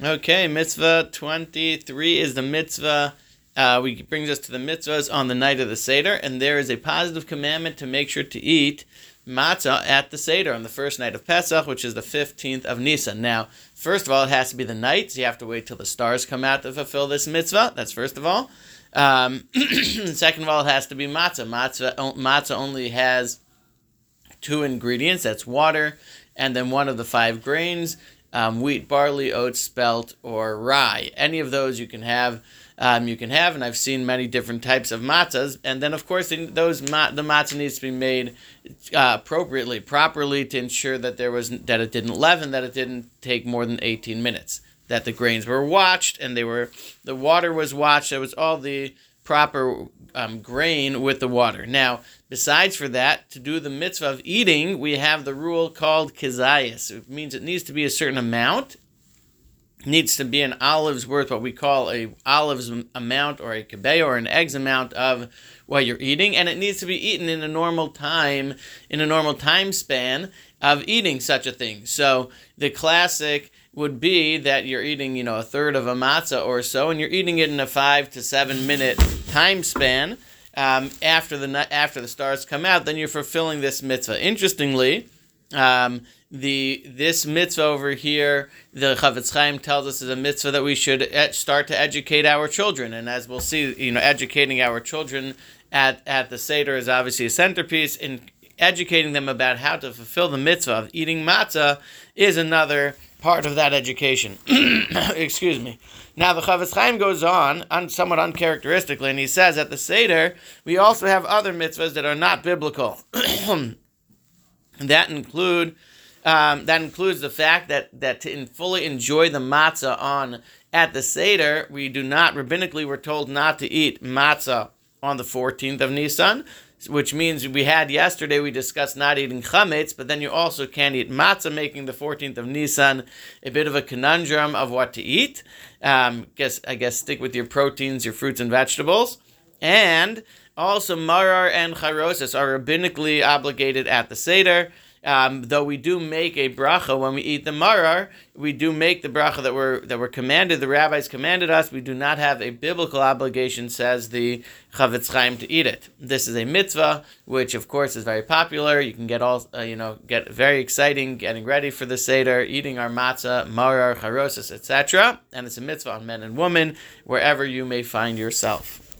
Okay, mitzvah 23 is the mitzvah. Uh, we brings us to the mitzvahs on the night of the Seder, and there is a positive commandment to make sure to eat matzah at the Seder on the first night of Pesach, which is the 15th of Nisan. Now, first of all, it has to be the night, so you have to wait till the stars come out to fulfill this mitzvah. That's first of all. Um, second of all, it has to be matzah. Matzah, matzah only has two ingredients that's water and then one of the five grains um, wheat, barley, oats, spelt, or rye. Any of those you can have. Um, you can have, and I've seen many different types of matzahs. And then, of course, those the matzah needs to be made uh, appropriately, properly, to ensure that there was that it didn't leaven, that it didn't take more than 18 minutes, that the grains were watched, and they were the water was watched. It was all the proper um, grain with the water. Now, besides for that, to do the mitzvah of eating, we have the rule called kizayas. It means it needs to be a certain amount. Needs to be an olive's worth, what we call a olive's amount or a kibbe or an egg's amount of what you're eating, and it needs to be eaten in a normal time, in a normal time span of eating such a thing. So the classic would be that you're eating, you know, a third of a matzah or so, and you're eating it in a five to seven minute time span. Um, after the after the stars come out, then you're fulfilling this mitzvah. Interestingly, um, the this mitzvah over here, the Chafetz Chaim tells us is a mitzvah that we should start to educate our children, and as we'll see, you know, educating our children at at the seder is obviously a centerpiece. In educating them about how to fulfill the mitzvah of eating matzah is another part of that education. Excuse me. Now the Chafetz Chaim goes on, un, somewhat uncharacteristically, and he says at the Seder we also have other mitzvahs that are not biblical. that include um, that includes the fact that that to fully enjoy the matzah on at the Seder, we do not rabbinically we're told not to eat matzah on the 14th of Nisan which means we had yesterday, we discussed not eating chametz, but then you also can't eat matzah, making the 14th of Nisan a bit of a conundrum of what to eat. Um, guess I guess stick with your proteins, your fruits and vegetables, and also marar and charosis are rabbinically obligated at the seder. Um, though we do make a bracha when we eat the marar, we do make the bracha that we're that we're commanded. The rabbis commanded us. We do not have a biblical obligation, says the Chafetz Chaim, to eat it. This is a mitzvah, which of course is very popular. You can get all uh, you know, get very exciting, getting ready for the seder, eating our matzah, marar, charosis, etc. And it's a mitzvah on men and women wherever you may find yourself.